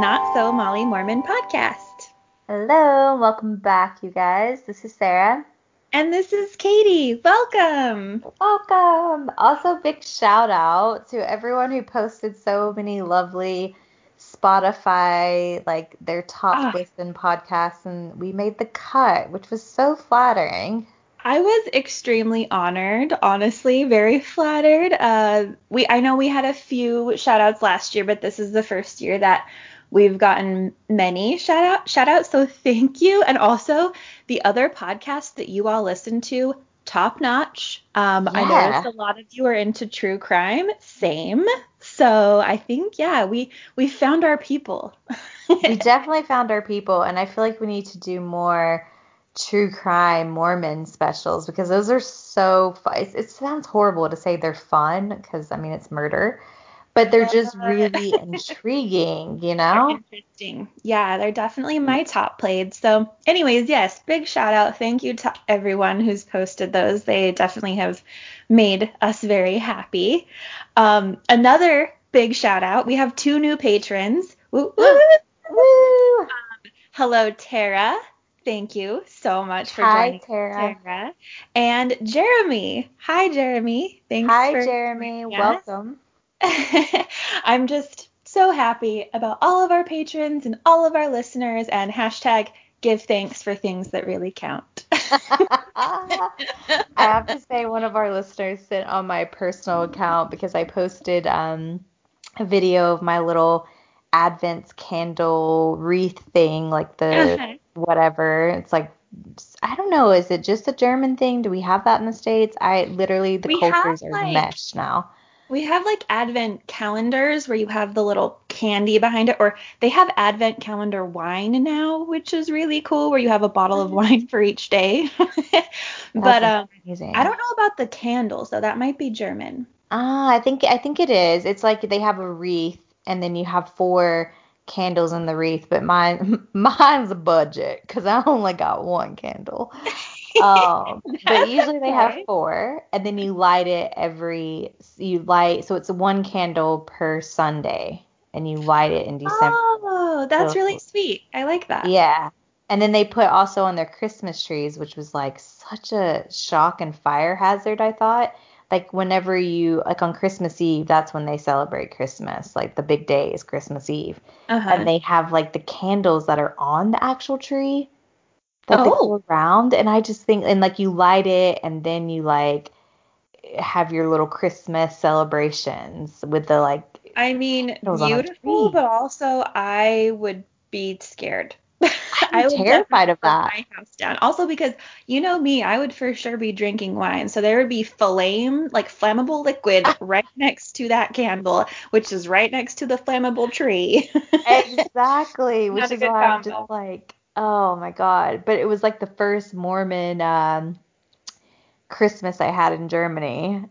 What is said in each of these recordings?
Not So Molly Mormon podcast. Hello, welcome back, you guys. This is Sarah. And this is Katie. Welcome. Welcome. Also, big shout out to everyone who posted so many lovely Spotify, like their top Ah. listen podcasts, and we made the cut, which was so flattering. I was extremely honored, honestly, very flattered. Uh, we I know we had a few shout outs last year, but this is the first year that we've gotten many shout out shout outs. So thank you. And also the other podcasts that you all listen to, top notch. Um, I Yeah. noticed a lot of you are into true crime. Same. So I think yeah, we we found our people. We definitely found our people, and I feel like we need to do more true crime Mormon specials because those are so fun. It, it sounds horrible to say they're fun because I mean it's murder, but they're just really intriguing, you They're know? interesting. Yeah, they're definitely my top played. So, anyways, yes, big shout out. Thank you to everyone who's posted those. They definitely have made us very happy. Um, another big shout out. We have two new patrons. Woo, woo. Woo! Hello, Tara. Thank you so much for Hi, joining, Tara. Tara. And Jeremy. Hi, Jeremy. Thanks Hi, Jeremy. Welcome. I'm just so happy about all of our patrons and all of our listeners and hashtag give thanks for things that really count. I have to say, one of our listeners sent on my personal account because I posted um, a video of my little Advent candle wreath thing, like the Uh-huh. whatever. It's like, I don't know, is it just a German thing? Do we have that in the States? I literally, the We have, cultures are like- meshed now. We have like advent calendars where you have the little candy behind it, or they have advent calendar wine now, which is really cool, where you have a bottle of wine for each day. but um. I don't know about the candles, so that might be German. Ah, I think I think it is. It's like they have a wreath and then you have four candles in the wreath, but mine mine's a budget because I only got one candle. Um, but usually they have four, and then you light it every you light so it's one candle per Sunday, and you light it in December. Oh, that's So- really sweet. I like that. Yeah. And then they put also on their Christmas trees, which was like such a shock and fire hazard, I thought. Like whenever you like on Christmas Eve, that's when they celebrate Christmas. Like the big day is Christmas Eve. Uh-huh. And they have like the candles that are on the actual tree that they Oh. go around. And I just think and like you light it and then you like have your little Christmas celebrations with the like I mean, was on a beautiful, but also I would be scared. I'm terrified of that. my house down. Also because you know me, I would for sure be drinking wine, so there would be flame, like flammable liquid, right next to that candle, which is right next to the flammable tree. exactly, which is why I'm just like, oh my god. But it was like the first Mormon um, Christmas I had in Germany,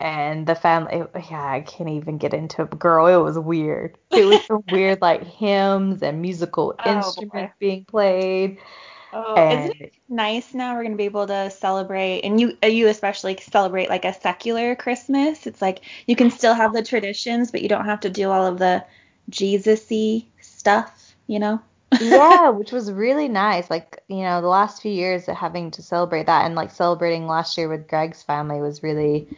and the family. yeah, I can't even get into it. Girl, it was weird. It was some weird like hymns and musical Oh, boy. instruments being played. Oh, And isn't it nice now we're gonna be able to celebrate, and you uh, you especially celebrate like a secular Christmas. It's like you can still have the traditions, but you don't have to do all of the Jesus-y stuff, you know? Yeah, which was really nice. Like, you know, the last few years having to celebrate that and like celebrating last year with Greg's family was really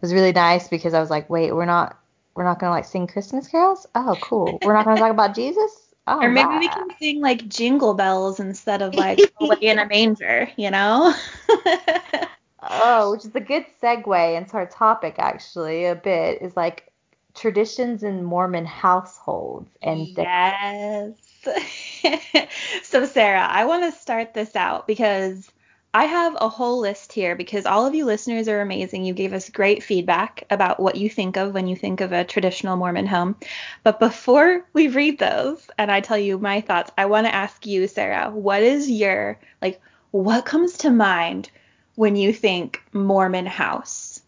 was really nice because I was like, wait, we're not we're not gonna like sing Christmas carols? Oh, cool. We're not gonna talk about Jesus? Oh, Or maybe we can sing like jingle bells instead of like away in a manger, you know? Oh, which is a good segue into our topic actually a bit is like traditions in Mormon households and yes. so Sarah, I want to start this out because I have a whole list here because all of you listeners are amazing. You gave us great feedback about what you think of when you think of a traditional Mormon home. But before we read those and I tell you my thoughts, I want to ask you, Sarah, what is your like what comes to mind when you think Mormon house?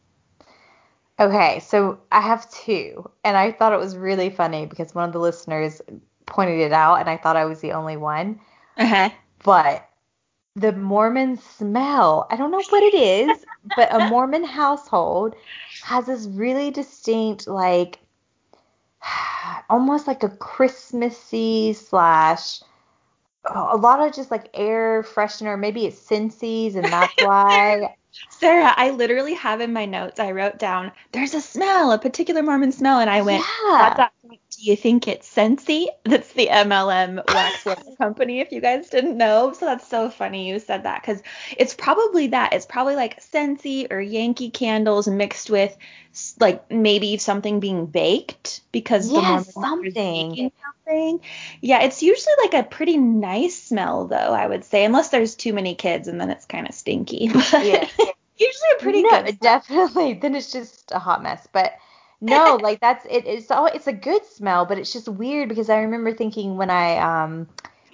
Okay, so I have two, and I thought it was really funny because one of the listeners pointed it out, and I thought I was the only one. Uh-huh. But the Mormon smell, I don't know what it is, but a Mormon household has this really distinct, like, almost like a Christmassy slash a lot of just like air freshener. Maybe it's Scentsies, and that's why. Sarah, I literally have in my notes, I wrote down, there's a smell, a particular Mormon smell. And I went, yeah. Do you think it's Scentsy? That's the MLM wax company, if you guys didn't know. So that's so funny you said that because it's probably that. It's probably like Scentsy or Yankee candles mixed with like maybe something being baked because yes, the something. something. Yeah, it's usually like a pretty nice smell though, I would say, unless there's too many kids and then it's kind of stinky. yeah. usually a pretty no, good. Definitely. Then it's just a hot mess. But no, like that's it. It's all it's a good smell, but it's just weird because I remember thinking when I um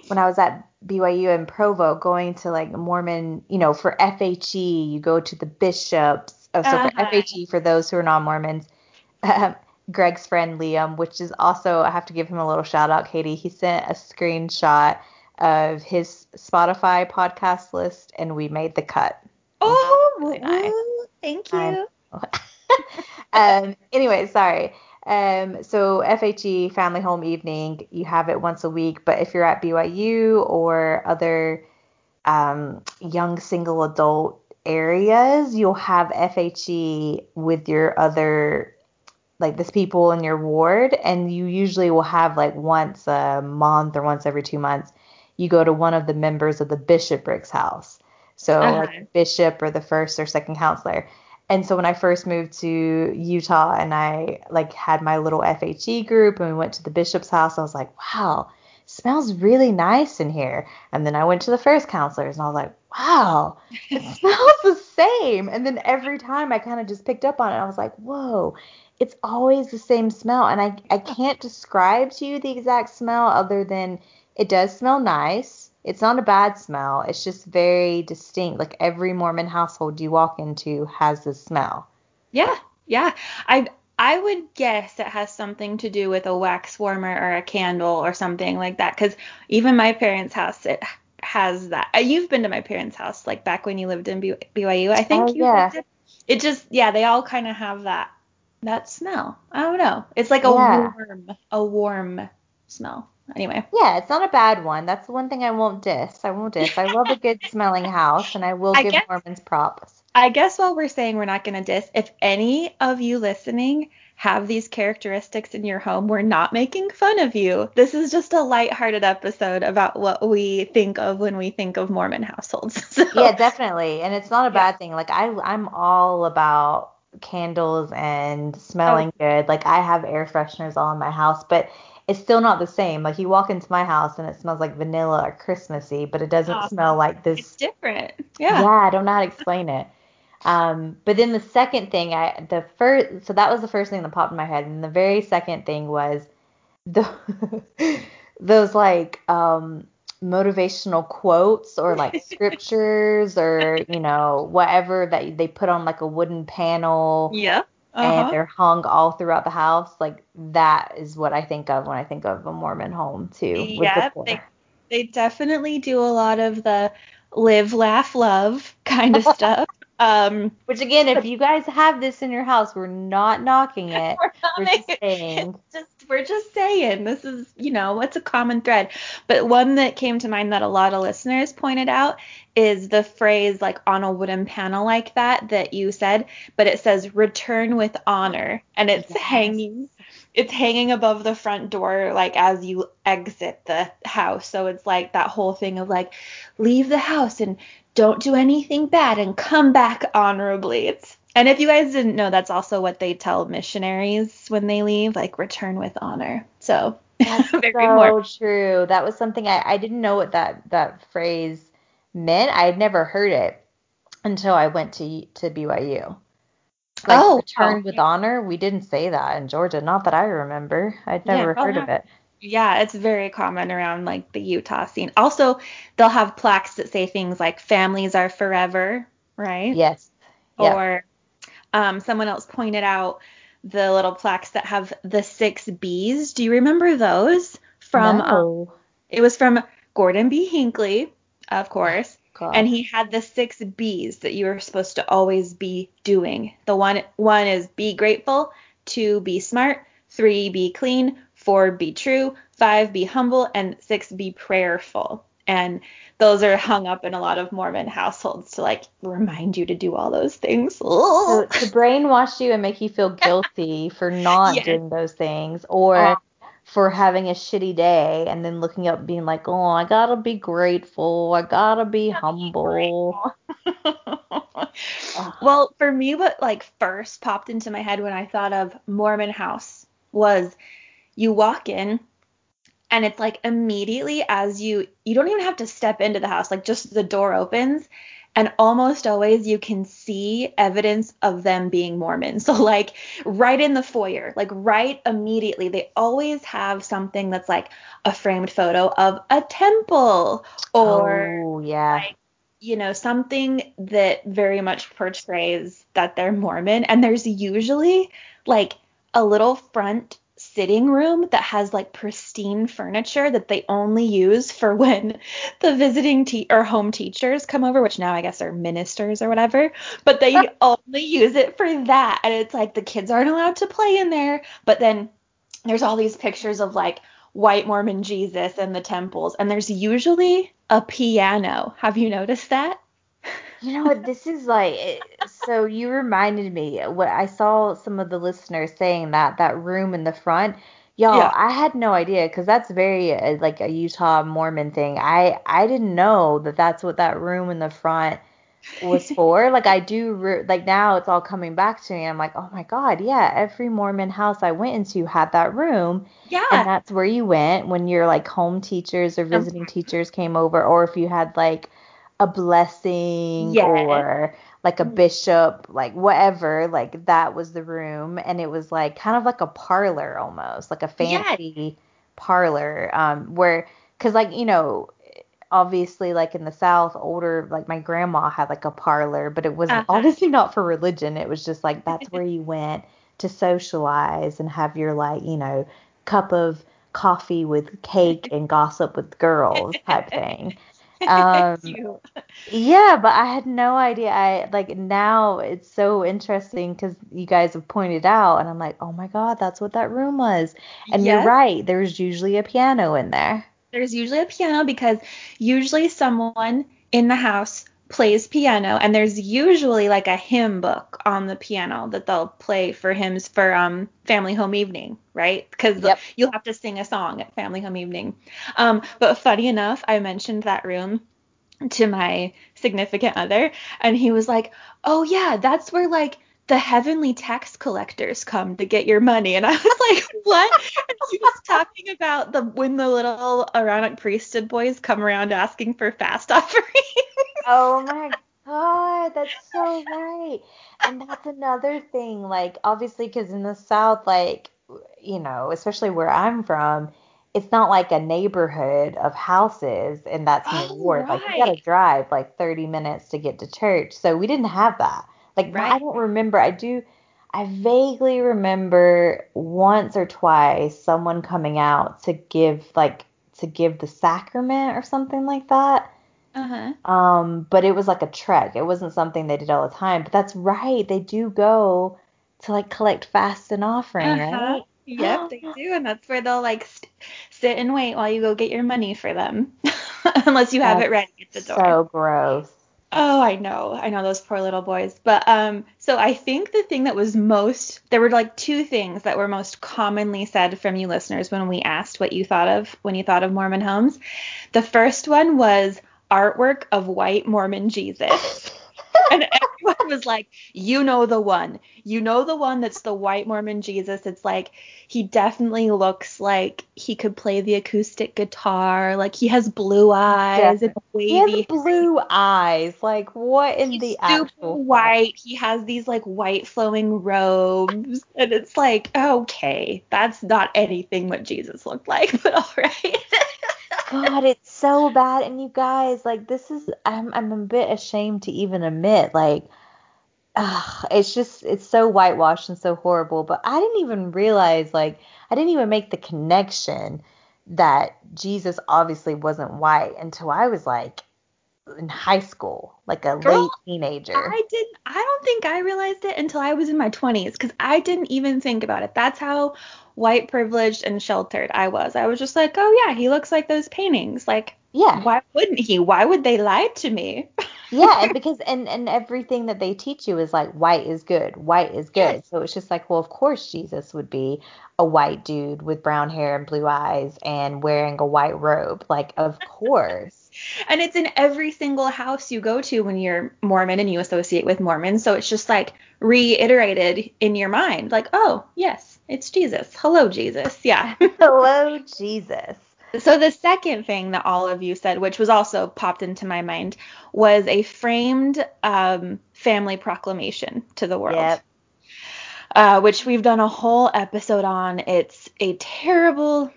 when I was at BYU in Provo going to like Mormon, you know, for FHE, you go to the bishops. Oh, so uh-huh. for FHE, for those who are non Mormons, um, Greg's friend Liam, which is also I have to give him a little shout out, Katie. He sent a screenshot of his Spotify podcast list, and we made the cut. Oh, really nice. thank you. um, anyway, sorry. Um, so FHE Family Home Evening, you have it once a week, but if you're at BYU or other um, young single adult areas, you'll have FHE with your other like this people in your ward and you usually will have like once a month or once every two months you go to one of the members of the bishoprics house so uh-huh. like bishop or the first or second counselor and so when i first moved to utah and i like had my little fhe group and we went to the bishop's house i was like wow smells really nice in here. And then i went to the first counselors and i was like wow it smells the same. And then every time i kind of just picked up on it i was like whoa it's always the same smell. And I, I can't describe to you the exact smell other than it does smell nice it's not a bad smell it's just very distinct like every mormon household you walk into has this smell yeah yeah i i would guess it has something to do with a wax warmer or a candle or something like that because even my parents house it has that uh, you've been to my parents house like back when you lived in byu i think oh, you yeah. it just yeah they all kind of have that that smell. I don't know. It's like a yeah. warm, a warm smell. Anyway. Yeah, it's not a bad one. That's the one thing I won't diss. I won't diss. I love a good smelling house, and I will I give guess, Mormons props. I guess while we're saying we're not going to diss, if any of you listening have these characteristics in your home, we're not making fun of you. This is just a light-hearted episode about what we think of when we think of Mormon households. So, yeah, definitely. And it's not a bad thing. Like I I'm all about candles and smelling oh. good. Like I have air fresheners all in my house, but it's still not the same. Like you walk into my house and it smells like vanilla or Christmassy, but it doesn't oh, smell like this. It's different. Yeah. Yeah, I don't know how to explain it. Um, but then the second thing, I the first, so that was the first thing that popped in my head, and the very second thing was the those like um motivational quotes or like scriptures or you know whatever that they put on like a wooden panel yeah uh-huh. and they're hung all throughout the house like that is what i think of when i think of a mormon home too yeah the they, they definitely do a lot of the live laugh love kind of stuff um which again if you guys have this in your house we're not knocking it we're, not we're just saying just we're just saying this is, you know, what's a common thread. But one that came to mind that a lot of listeners pointed out is the phrase like on a wooden panel like that that you said, but it says return with honor and it's yes. hanging it's hanging above the front door like as you exit the house. So it's like that whole thing of like leave the house and don't do anything bad and come back honorably. It's and if you guys didn't know, that's also what they tell missionaries when they leave, like return with honor. So that's so more. true. That was something I, I didn't know what that that phrase meant. I had never heard it until I went to to BYU. Like oh, return oh. with honor. We didn't say that in Georgia, not that I remember. I'd never yeah, heard of it. Yeah, it's very common around like the Utah scene. Also, they'll have plaques that say things like families are forever, right? Yes. Or um, someone else pointed out the little plaques that have the six B's. Do you remember those? From no. um, it was from Gordon B. Hinckley, of course. God. And he had the six B's that you were supposed to always be doing. The one one is be grateful, two be smart, three, be clean, four, be true, five, be humble, and six, be prayerful. And those are hung up in a lot of Mormon households to like remind you to do all those things. So, to brainwash you and make you feel guilty for not Yes. doing those things or Uh. for having a shitty day and then looking up being like, "Oh, I got to be grateful. I got to be humble." well, for me, what like first popped into my head when I thought of Mormon house was you walk in and it's like immediately as you you don't even have to step into the house, like just the door opens and almost always you can see evidence of them being Mormon. So like right in the foyer, like right immediately, they always have something that's like a framed photo of a temple or oh, yeah. like you know something that very much portrays that they're mormon and there's usually like a little front sitting room that has like pristine furniture that they only use for when the visiting te- or home teachers come over which now i guess are ministers or whatever but they only use it for that and it's like the kids aren't allowed to play in there but then there's all these pictures of like white Mormon Jesus and the temples, and there's usually a piano. Have you noticed that? You know what? This is like it- so. You reminded me what I saw some of the listeners saying that that room in the front. Y'all, Yeah. I had no idea because that's very uh, like a Utah Mormon thing. I I didn't know that that's what that room in the front was for. like I do re- like now it's all coming back to me. I'm like, oh my God, yeah. Every Mormon house I went into had that room, yeah and that's where you went when your like home teachers or visiting teachers came over, or if you had like a blessing or like a bishop, like whatever, like that was the room, and it was like kind of like a parlor almost, like a fancy parlor, um, where, cause like you know, obviously like in the South, older like my grandma had like a parlor, but it was Uh-huh. obviously not for religion. It was just like that's where you went to socialize and have your like you know cup of coffee with cake and gossip with girls type thing. Um, yeah, but I had no idea. I like now it's so interesting because you guys have pointed out, and I'm like, oh my God, that's what that room was. And you're right, there's usually a piano in there. There's usually a piano because usually someone in the house plays piano and there's usually like a hymn book on the piano that they'll play for hymns for um family home evening, right? Because Yep. you'll have to sing a song at family home evening. Um but funny enough, I mentioned that room to my significant other and he was like, "Oh yeah, that's where like the heavenly tax collectors come to get your money." And I was like, "What?" And he was talking about the when the little Aaronic priesthood boys come around asking for fast offerings. Oh my God, that's so right. And that's another thing, like obviously, because in the South, like, you know, especially where I'm from, it's not like a neighborhood of houses and that's near Oh, Ward. Like you gotta drive like 30 minutes to get to church. So we didn't have that. Like my- I don't remember. I do. I vaguely remember once or twice someone coming out to give like to give the sacrament or something like that. Uh-huh. Um, but it was like a trek. It wasn't something they did all the time. But that's right. They do go to like collect fast and offering, Uh-huh. right? Yep, they do, and that's where they'll like st- sit and wait while you go get your money for them, unless you have it ready at the door. so gross. Oh, I know. I know those poor little boys. But um so I think the thing that was most there were like two things that were most commonly said from you listeners when we asked what you thought of when you thought of Mormon homes. The first one was artwork of white Mormon Jesus. and everyone was like, "You know the one. You know the one that's the white Mormon Jesus. It's like he definitely looks like he could play the acoustic guitar. Like he has blue eyes and He has blue eyes. Like what in He's the super actual white. He has these like white flowing robes, and it's like, okay, that's not anything what Jesus looked like, but all right. God, it's so bad. And you guys, like, this is, I'm, I'm a bit ashamed to even admit, like, ugh, it's just, it's so whitewashed and so horrible. But I didn't even realize, like, I didn't even make the connection that Jesus obviously wasn't white until I was like in high school, like a Girl, late teenager. I didn't. I don't think I realized it until I was in my 20s because I didn't even think about it. That's how white privileged and sheltered I was. I was just like, oh yeah, he looks like those paintings. Like, yeah. why wouldn't he? Why would they lie to me? yeah, and because and and everything that they teach you is like white is good, white is good. Yes. So it's just like, well, of course Jesus would be a white dude with brown hair and blue eyes and wearing a white robe. Like, of course. And it's in every single house you go to when you're Mormon and you associate with Mormons. So it's just like reiterated in your mind, like, oh, yes, it's Jesus. Hello, Jesus. Yeah. Hello, Jesus. So the second thing that all of you said, which was also popped into my mind, was a framed um, family proclamation to the world. Yep. Uh, which we've done a whole episode on. It's a terrible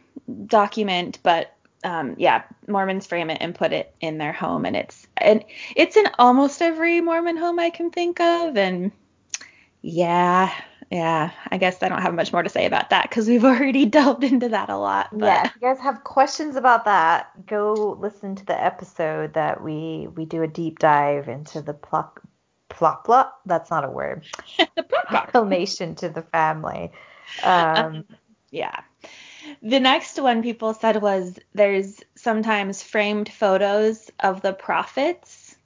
document, but um, yeah, Mormons frame it and put it in their home, and it's and it's in almost every Mormon home I can think of, and yeah, yeah, I guess I don't have much more to say about that because we've already delved into that a lot. But Yeah, if you guys have questions about that, go listen to the episode that we we do a deep dive into the plot plot plot. That's not a word. the Proclamation. Proclamation to the family. Um, Yeah. The next one people said was there's sometimes framed photos of the prophets.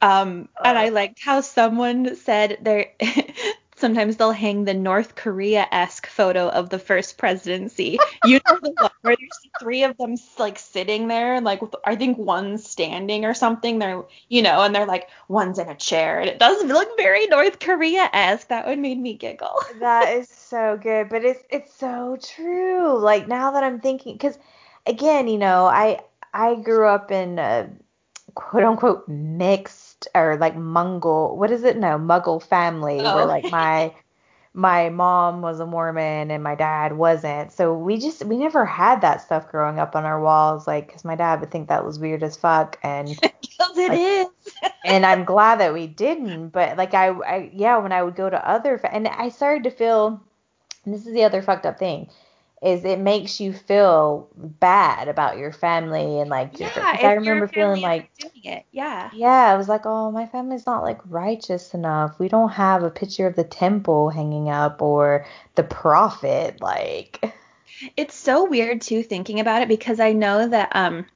Um, and I liked how someone said there sometimes they'll hang the North Korea esque photo of the first presidency. You know the one where there's three of them like sitting there and like I think one's standing or something. They're you know, and they're like one's in a chair and it does look very North Korea esque. That one made me giggle. that is so good, but it's it's so true. Like now that I'm thinking, because again, you know, I I grew up in a quote unquote mixed or like Mongol, what is it? No, Muggle family Oh. where like my my mom was a Mormon and my dad wasn't. So we just we never had that stuff growing up on our walls, like because my dad would think that was weird as fuck, and Because it Like- is. and I'm glad that we didn't. But like I, I yeah, when I would go to other fa- and I started to feel, and this is the other fucked up thing, is it makes you feel bad about your family and like Yeah, I remember feeling like doing it. Yeah. yeah, I was like, oh, my family's not like righteous enough. We don't have a picture of the temple hanging up or the prophet. Like, It's so weird too thinking about it because I know that um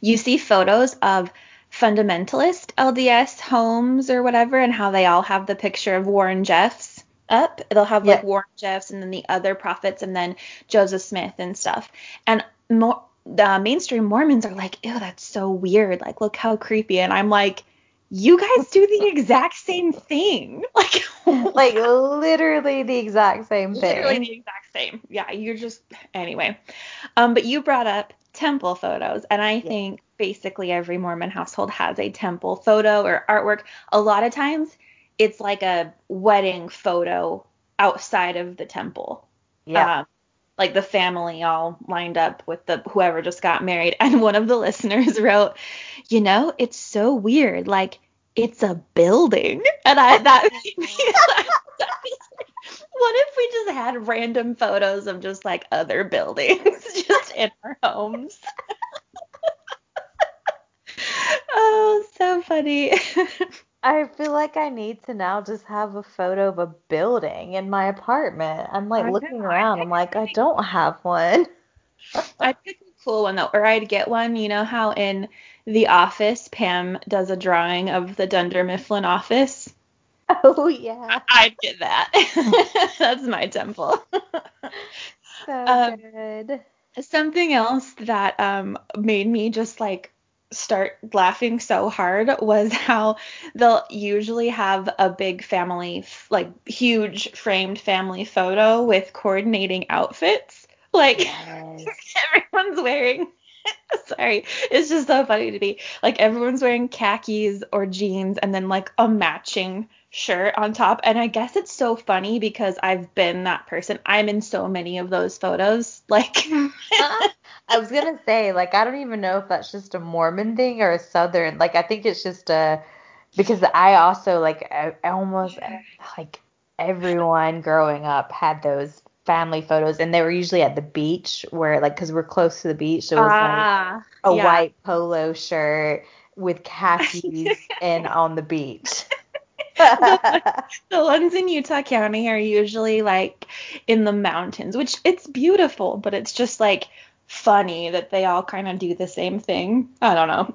you see photos of fundamentalist LDS homes or whatever and how they all have the picture of Warren Jeffs up. They'll have like Yeah. Warren Jeffs and then the other prophets and then Joseph Smith and stuff. And mo- the mainstream Mormons are like, ew, that's so weird. Like, look how creepy. And I'm like, you guys do the exact same thing. Like, like literally the exact same thing. Literally the exact same. Yeah, you're just anyway. Um, but you brought up temple photos, and I think basically every Mormon household has a temple photo or artwork. A lot of times, it's like a wedding photo outside of the temple. yeah. Um, like the family all lined up with the whoever just got married. And one of the listeners wrote, you know, it's so weird. Like it's a building. And I that made me laugh. What if we just had random photos of just like other buildings just in our homes? oh, so funny. I feel like I need to now just have a photo of a building in my apartment. I'm like I looking know, around. I'm like, I don't have one. I'd pick a cool one though, or I'd get one. You know how in The Office, Pam does a drawing of the Dunder Mifflin office. Oh yeah. I'd get that. That's my temple. So Um, good. Something else that um made me just like start laughing so hard was how they'll usually have a big family like huge framed family photo with coordinating outfits. Like Yes. everyone's wearing sorry it's just so funny to me like everyone's wearing khakis or jeans and then like a matching shirt on top and i guess it's so funny because i've been that person i'm in so many of those photos like I was gonna say, like, I don't even know if that's just a Mormon thing or a Southern. Like, I think it's just a because I also like I, I almost like everyone growing up had those family photos, and they were usually at the beach where like because we're close to the beach, so it was like ah a yeah. white polo shirt, with khakis and on the beach. The, the ones in Utah County are usually like in the mountains, which it's beautiful, but it's just like funny that they all kind of do the same thing. I don't know.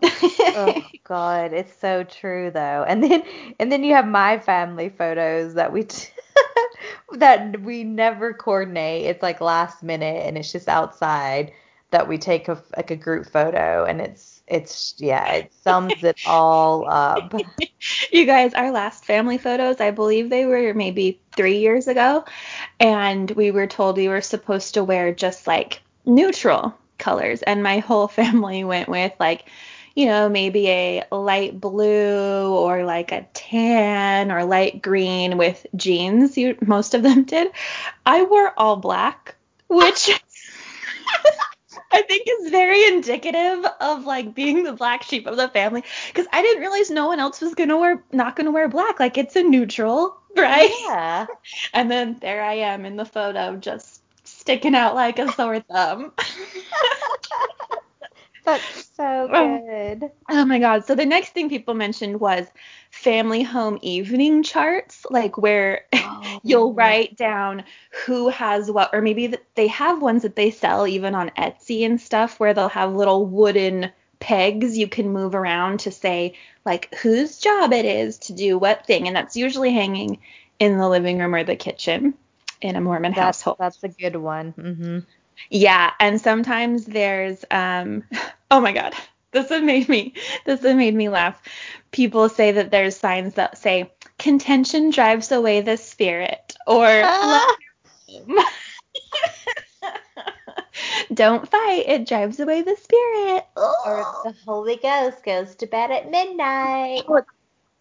oh god, it's so true though. And then and then you have my family photos that we t- that we never coordinate. It's like last minute and it's just outside that we take a like a group photo and it's it's yeah, it sums it all up. you guys, our last family photos, I believe they were maybe 3 years ago and we were told we were supposed to wear just like neutral colors and my whole family went with like you know maybe a light blue or like a tan or light green with jeans you, most of them did i wore all black which I think is very indicative of like being the black sheep of the family because I didn't realize no one else was gonna wear not gonna wear black. Like it's a neutral right? Yeah. And then there I am in the photo just sticking out like a sore thumb. That's so good. Oh my god. So the next thing people mentioned was family home evening charts, like where oh, you'll write down who has what, or maybe they have ones that they sell even on Etsy and stuff where they'll have little wooden pegs you can move around to say like whose job it is to do what thing. And that's usually hanging in the living room or the kitchen in a Mormon that's, household. That's a good one. Mm-hmm. Yeah, and sometimes there's um oh my god, this has made me this has made me laugh. People say that there's signs that say contention drives away the spirit or ah. don't fight, it drives away the spirit. Or the Holy Ghost goes to bed at midnight. Oh,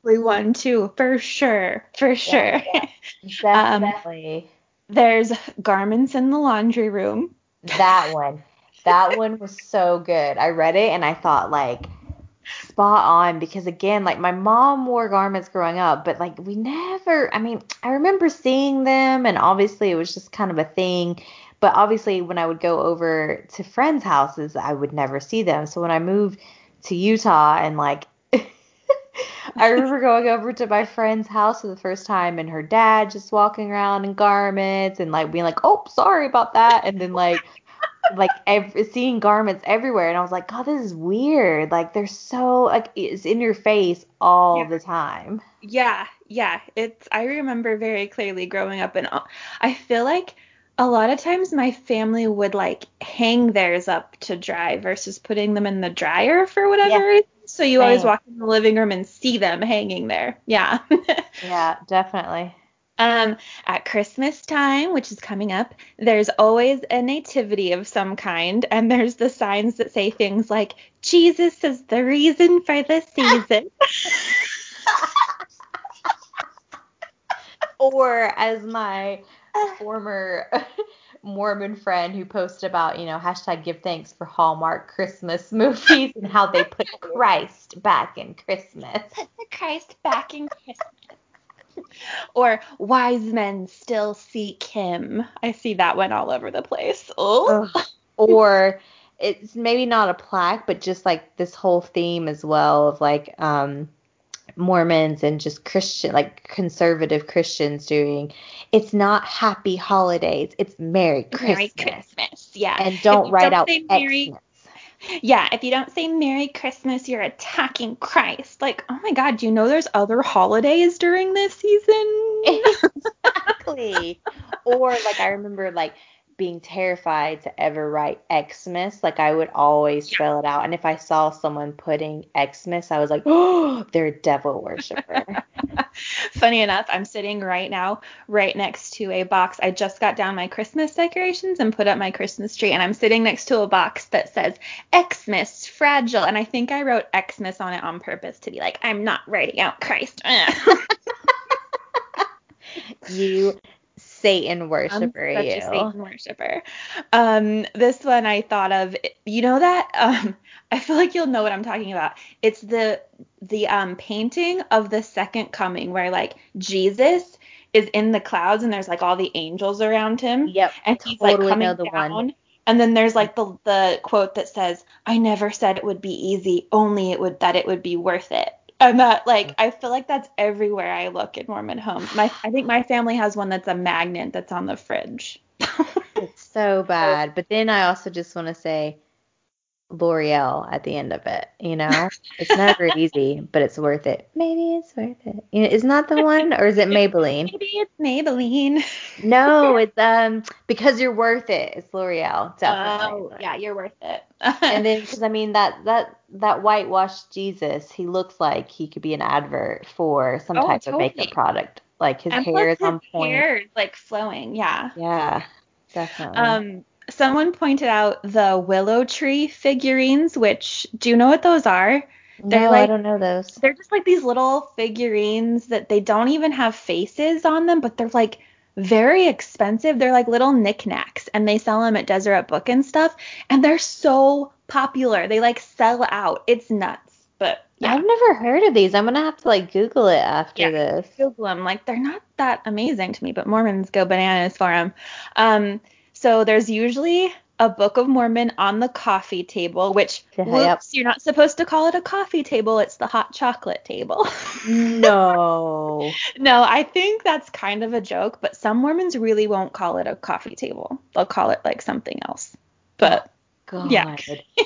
one too, for sure, for sure. Yeah, yeah. Definitely. Um, there's garments in the laundry room. That one. That one was so good. I read it and I thought like spot on because again, like my mom wore garments growing up, but like we never I mean, I remember seeing them and obviously it was just kind of a thing. But obviously when I would go over to friends' houses, I would never see them. So when I moved to Utah and like I remember going over to my friend's house for the first time and her dad just walking around in garments and like being like, "Oh, sorry about that," and then like like seeing garments everywhere and I was like, "God, this is weird." Like they're so like it's in your face all yeah. the time. Yeah, yeah. It's I remember very clearly growing up and uh, I feel like a lot of times my family would like hang theirs up to dry versus putting them in the dryer for whatever yeah. reason. So you Same. always walk in the living room and see them hanging there. Yeah. yeah, definitely. Um, at Christmas time, which is coming up, there's always a nativity of some kind, and there's the signs that say things like Jesus is the reason for the season. or as my former Mormon friend who posted about, you know, hashtag give thanks for Hallmark Christmas movies and how they put Christ back in Christmas. Put the Christ back in Christmas. or wise men still seek him. I see that one all over the place. Oh. Or it's maybe not a plaque, but just like this whole theme as well of like um Mormons and just Christian, like conservative Christians doing. It's not happy holidays. It's Merry Christmas. Merry Christmas. Yeah. And don't write don't out Merry. Yeah, if you don't say Merry Christmas, you're attacking Christ. Like, oh my God, do you know there's other holidays during this season? exactly. or like I remember like being terrified to ever write Xmas. Like I would always yeah. spell it out. And if I saw someone putting Xmas, I was like, oh, they're a devil worshiper. Funny enough, I'm sitting right now right next to a box. I just got down my Christmas decorations and put up my Christmas tree, and I'm sitting next to a box that says Xmas fragile. And I think I wrote Xmas on it on purpose to be like, I'm not writing out Christ. you Satan worshiper. I'm such you. a Satan worshiper. Um, this one I thought of. You know that? Um, I feel like you'll know what I'm talking about. It's the the um painting of the second coming where like Jesus is in the clouds and there's like all the angels around him. Yep. And he's totally like coming down. One. And then there's like the the quote that says, "I never said it would be easy, only it would that it would be worth it." And that like I feel like that's everywhere I look in Mormon homes. My I think my family has one that's a magnet that's on the fridge. it's so bad. But then I also just want to say L'Oreal at the end of it. You know, it's never easy, but it's worth it. Maybe it's worth it. You know, isn't that the one, or is it Maybelline? Maybe it's Maybelline. no, it's um because you're worth it. It's L'Oreal, definitely. Oh, yeah, you're worth it. and then because I mean that that that whitewashed Jesus, he looks like he could be an advert for some Oh, type of makeup product. Like his and hair is on his point. hair is like flowing. Yeah. Yeah, definitely. Um, someone pointed out the willow tree figurines, which do you know what those are? they're no, I don't know those. They're just like these little figurines that they don't even have faces on them, but they're like very expensive. They're like little knickknacks, and they sell them at Deseret Book and stuff, and they're so popular. They like sell out. It's nuts. But yeah, I've never heard of these. I'm gonna have to like Google it after Yeah. this. Google them. Like they're not that amazing to me, but Mormons go bananas for them. Um, so there's usually a Book of Mormon on the coffee table, which Yeah, whoops, yep. you're not supposed to call it a coffee table. It's the hot chocolate table. No. no, I think that's kind of a joke, but some Mormons really won't call it a coffee table. They'll call it like something else. But. Yeah.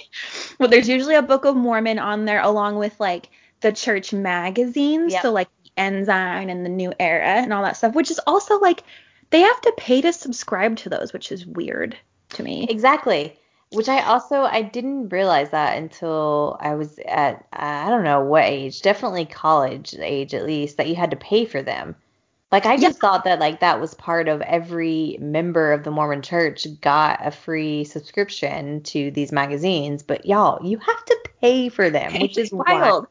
well, there's usually a Book of Mormon on there along with like the church magazines, Yep. so like the Ensign and the New Era and all that stuff, which is also like they have to pay to subscribe to those, which is weird to me. Exactly. Which I also I didn't realize that until I was at I don't know what age, definitely college age at least, that you had to pay for them. Like I just thought that like that was part of every member of the Mormon Church got a free subscription to these magazines, but y'all, you have to pay for them, which is wild. wild.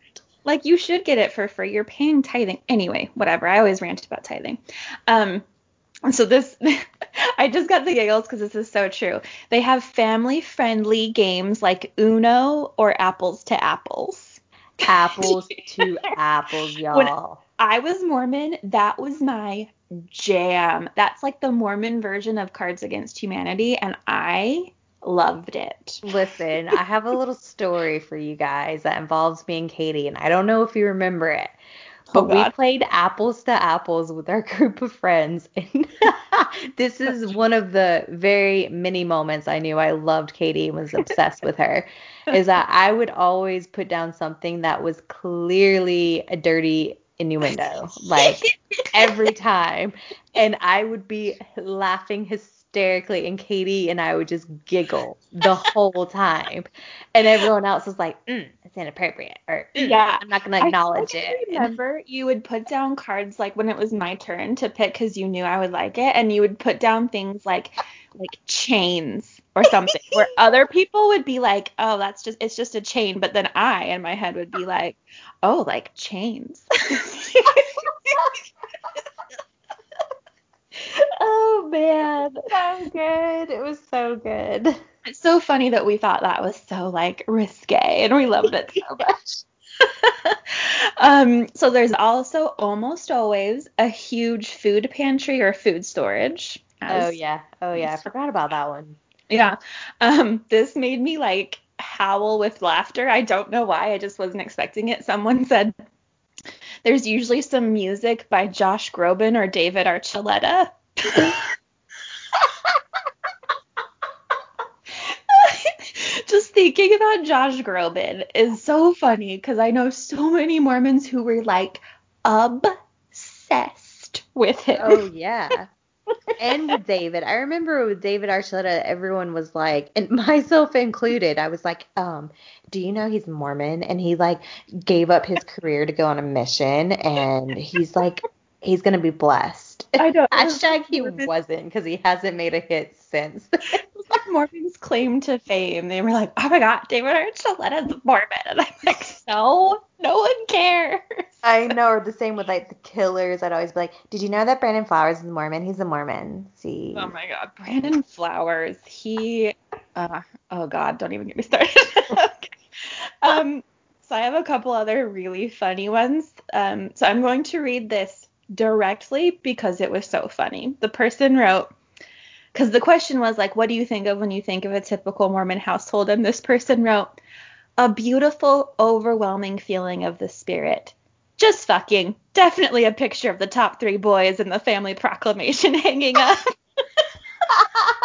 Like you should get it for free. You're paying tithing anyway. Whatever. I always rant about tithing. Um, so this, I just got the giggles because this is so true. They have family-friendly games like Uno or Apples to Apples. Apples to apples, y'all. I was Mormon. That was my jam. That's like the Mormon version of Cards Against Humanity, and I loved it. Listen, I have a little story for you guys that involves me and Katie, and I don't know if you remember it. But Oh, we played apples to apples with our group of friends. And this is one of the very many moments I knew I loved Katie and was obsessed with her. Is that I would always put down something that was clearly a dirty innuendo. Like every time. And I would be laughing hysterically, and Katie and I would just giggle the whole time. And everyone else was like, mm, it's inappropriate, or "Mm, Yeah. I'm not going to acknowledge I it. Remember you would put down cards like when it was my turn to pick because you knew I would like it, and you would put down things like like chains or something, where other people would be like, "Oh, that's just it's just a chain," but then I in my head would be like, "Oh, like chains." oh man, so good. It was so good. it's so funny that we thought that was so like risque, and we loved it so much. um, so there's also almost always a huge food pantry or food storage. Oh yeah, oh yeah. I forgot about that one. Yeah. Um, this made me like howl with laughter. I don't know why. I just wasn't expecting it. Someone said there's usually some music by Josh Groban or David Archuleta. just thinking about Josh Groban is so funny because I know so many Mormons who were like obsessed with him. Oh yeah. and with David, I remember with David Archuleta, everyone was like, and myself included, I was like, um, do you know he's Mormon? And he like gave up his career to go on a mission, and he's like, he's gonna be blessed. I know. Hashtag he wasn't because he hasn't made a hit since. It was like Mormon's claim to fame. They were like, oh my god, David Archuleta's a Mormon. And I'm like, so? No one cares. I know, or the same with like the killers. I'd always be like, did you know that Brandon Flowers is a Mormon? He's a Mormon. See. Oh my god, Brandon Flowers. He, uh, oh god, don't even get me started. okay. Um, so I have a couple other really funny ones. Um, so I'm going to read this directly because it was so funny. The person wrote, because the question was like, what do you think of when you think of a typical Mormon household? And this person wrote, a beautiful, overwhelming feeling of the spirit. Just fucking. Definitely a picture of the top three boys in the family proclamation hanging up.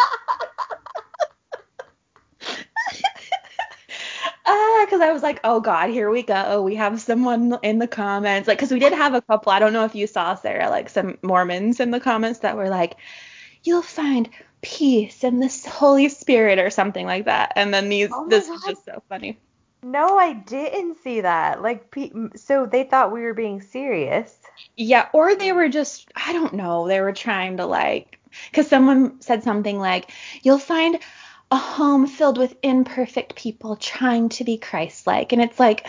because I was like, oh God, here we go. We have someone in the comments. Like, because we did have a couple. I don't know if you saw, Sarah, like some Mormons in the comments that were like, you'll find peace and the Holy Spirit or something like that. And then these, Oh this is God. just so funny. No, I didn't see that. Like, so they thought we were being serious. Yeah, or they were just, I don't know, they were trying to like, because someone said something like, you'll find a home filled with imperfect people trying to be Christ like. And it's like,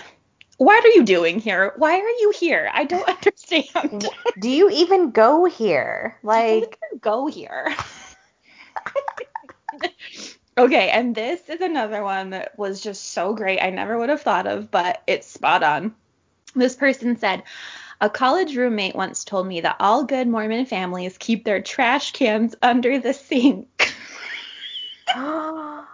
what are you doing here? Why are you here? I don't understand. Do you even go here? Like, go here. okay, and this is another one that was just so great. I never would have thought of, but it's spot on. This person said, a college roommate once told me that all good Mormon families keep their trash cans under the sink.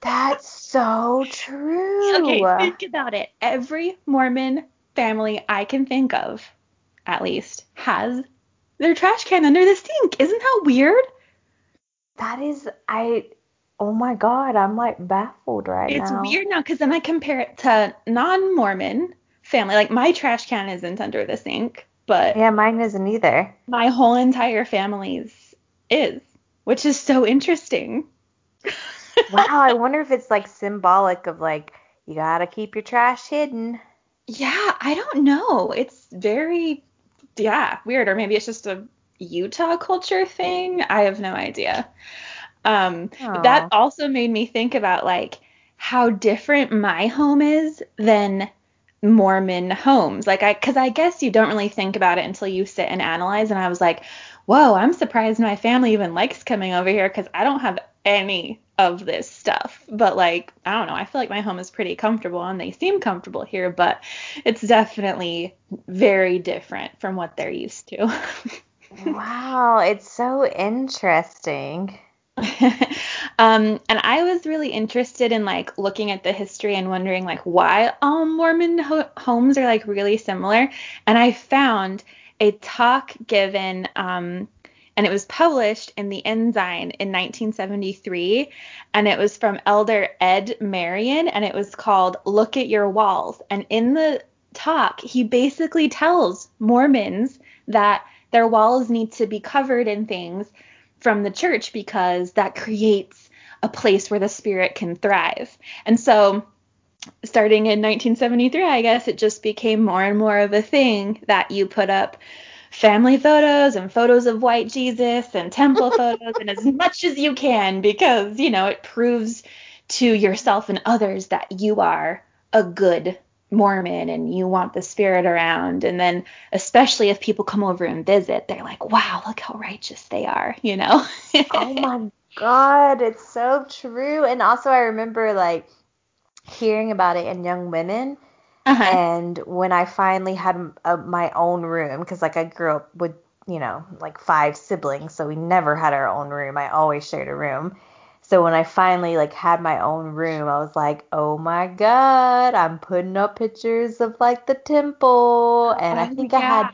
that's so true. okay, think about it. Every Mormon family I can think of, at least, has their trash can under the sink. Isn't that weird? That is, I, oh my God, I'm like baffled right It's now. weird now because then I compare it to non-Mormon family. Like my trash can isn't under the sink, but Yeah, mine isn't either. my whole entire family's is, which is so interesting. Wow, I wonder if it's like symbolic of like, you gotta keep your trash hidden. Yeah, I don't know. It's very, yeah, weird. Or maybe it's just a Utah culture thing. I have no idea. Um, that also made me think about like how different my home is than Mormon homes. Like I, cause I guess you don't really think about it until you sit and analyze. And I was like, whoa, I'm surprised my family even likes coming over here because I don't have any of this stuff. But like, I don't know. I feel like my home is pretty comfortable and they seem comfortable here, but it's definitely very different from what they're used to. Wow, it's so interesting. um, and I was really interested in like looking at the history and wondering like why all Mormon ho- homes are like really similar. And I found a talk given, um, and it was published in the Ensign in 1973, and it was from Elder Ed Marion, and it was called "Look at Your Walls." And in the talk, he basically tells Mormons that their walls need to be covered in things from the church because that creates a place where the spirit can thrive. And so starting in 1973, I guess it just became more and more of a thing that you put up family photos and photos of white Jesus and temple photos and as much as you can because, you know, it proves to yourself and others that you are a good Mormon and you want the spirit around. And then, especially if people come over and visit, they're like, wow, look how righteous they are, you know? Oh my God, it's so true. And also, I remember like hearing about it in Young Women. Uh-huh. And when I finally had a, my own room, because like I grew up with, you know, like five siblings, so we never had our own room. I always shared a room. So when I finally like had my own room, I was like, oh my God, I'm putting up pictures of like the temple. And I Oh, think I had.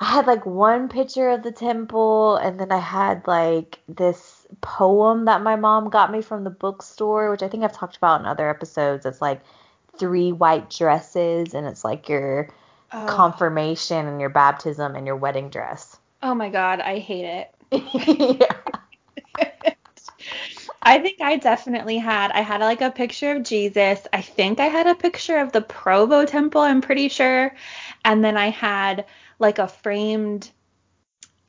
I had like one picture of the temple, and then I had like this poem that my mom got me from the bookstore, which I think I've talked about in other episodes. It's like three white dresses, and it's like your Oh. confirmation and your baptism and your wedding dress. Oh my God, I hate it. I think I definitely had. I had like a picture of Jesus. I think I had a picture of the Provo Temple. I'm pretty sure, and then I had like a framed.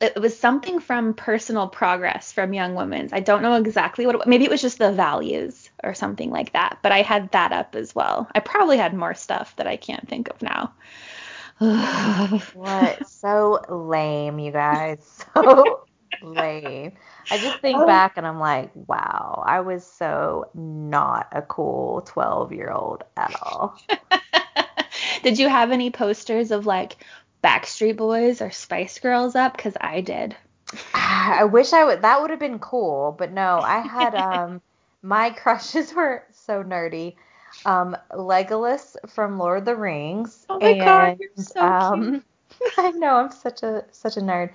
It was something from Personal Progress from Young Women's. I don't know exactly what. It, maybe it was just the values or something like that. But I had that up as well. I probably had more stuff that I can't think of now. What? So lame, you guys. So lame. I just think Oh. back and I'm like, wow, I was so not a cool 12 year old at all. did you have any posters of like Backstreet Boys or Spice Girls up? Because I did. I wish I would. That would have been cool, but no. I had um, my crushes were so nerdy. Um, Legolas from Lord of the Rings. Oh my and, god, you're so um, cute. I know I'm such a such a nerd.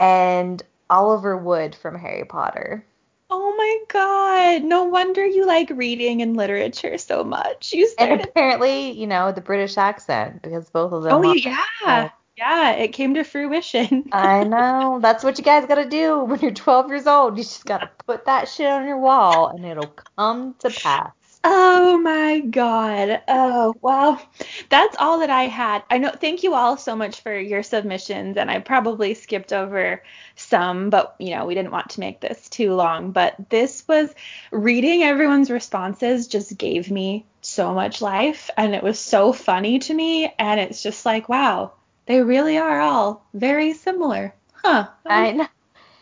And Oliver Wood from Harry Potter. Oh my god. No wonder you like reading and literature so much. You And apparently, you know, the British accent because both of them. Oh yeah. Yeah, it came to fruition. I know. That's what you guys got to do when you're 12 years old. You just got to put that shit on your wall and it'll come to pass. Oh my god. Oh, well, that's all that I had. I know thank you all so much for your submissions and I probably skipped over some, but you know, we didn't want to make this too long, but this was reading everyone's responses just gave me so much life and it was so funny to me and it's just like, wow, they really are all very similar. Huh. I know.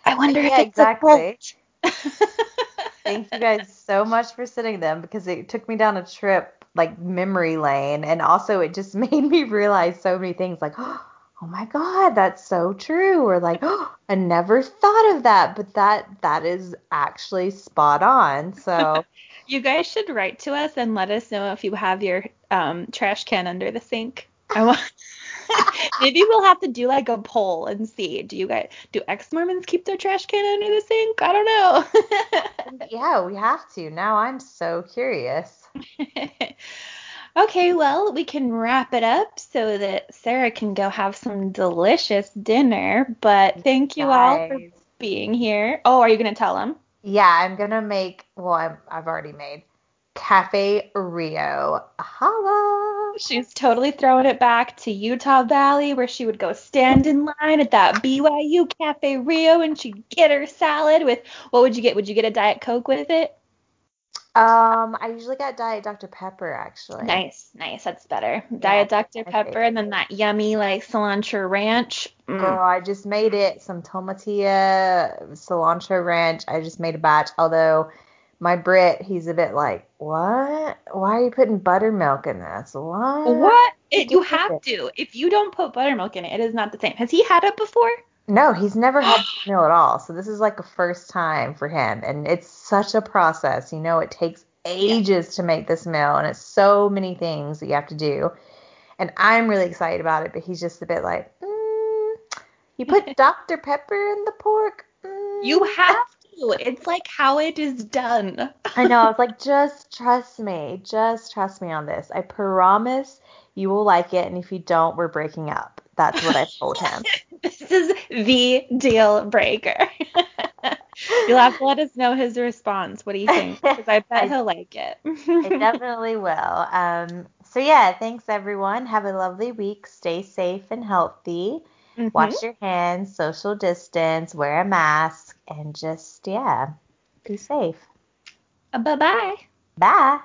I wonder Yeah, if exactly. Thank you guys so much for sitting them because it took me down a trip like memory lane and also it just made me realize so many things like oh my god that's so true or like oh I never thought of that but that that is actually spot on so You guys should write to us and let us know if you have your um, trash can under the sink. I want. Maybe we'll have to do like a poll and see. Do you guys do ex Mormons keep their trash can under the sink? I don't know. yeah we have to now I'm so curious okay, well, we can wrap it up so that Sarah can go have some delicious dinner. But thank you all for being here. Oh, are you going to tell them? yeah I'm gonna make well I'm, I've already made Cafe Rio holla She's totally throwing it back to Utah Valley where she would go stand in line at that BYU Cafe Rio and she'd get her salad with what would you get? Would you get a Diet Coke with it? um I usually got Diet Dr Pepper actually Nice, nice. That's better. Diet that's Dr. Pepper and then that yummy like cilantro ranch. Mm. Girl, I just made it some tomatillo cilantro ranch. I just made a batch. Although my Brit, he's a bit like, what? Why are you putting buttermilk in this? What? What? It, you have it. to. If you don't put buttermilk in it, it is not the same. Has he had it before? No, he's never had meal at all. So this is like a first time for him, and it's such a process. You know, it takes ages to make this meal, and it's so many things that you have to do. And I'm really excited about it, but he's just a bit like, mm, you put Dr Pepper in the pork. Mm. You have It's like how it is done. I know. I was like, just trust me. Just trust me on this. I promise you will like it. And if you don't, we're breaking up. That's what I told him. this is the deal breaker. You'll have to let us know his response. What do you think? Because I bet I- he'll like it. I definitely will. Um, so, yeah, thanks everyone. Have a lovely week. Stay safe and healthy. Mhm. Wash your hands, social distance, wear a mask, and just, yeah, be safe. Bye bye. Bye.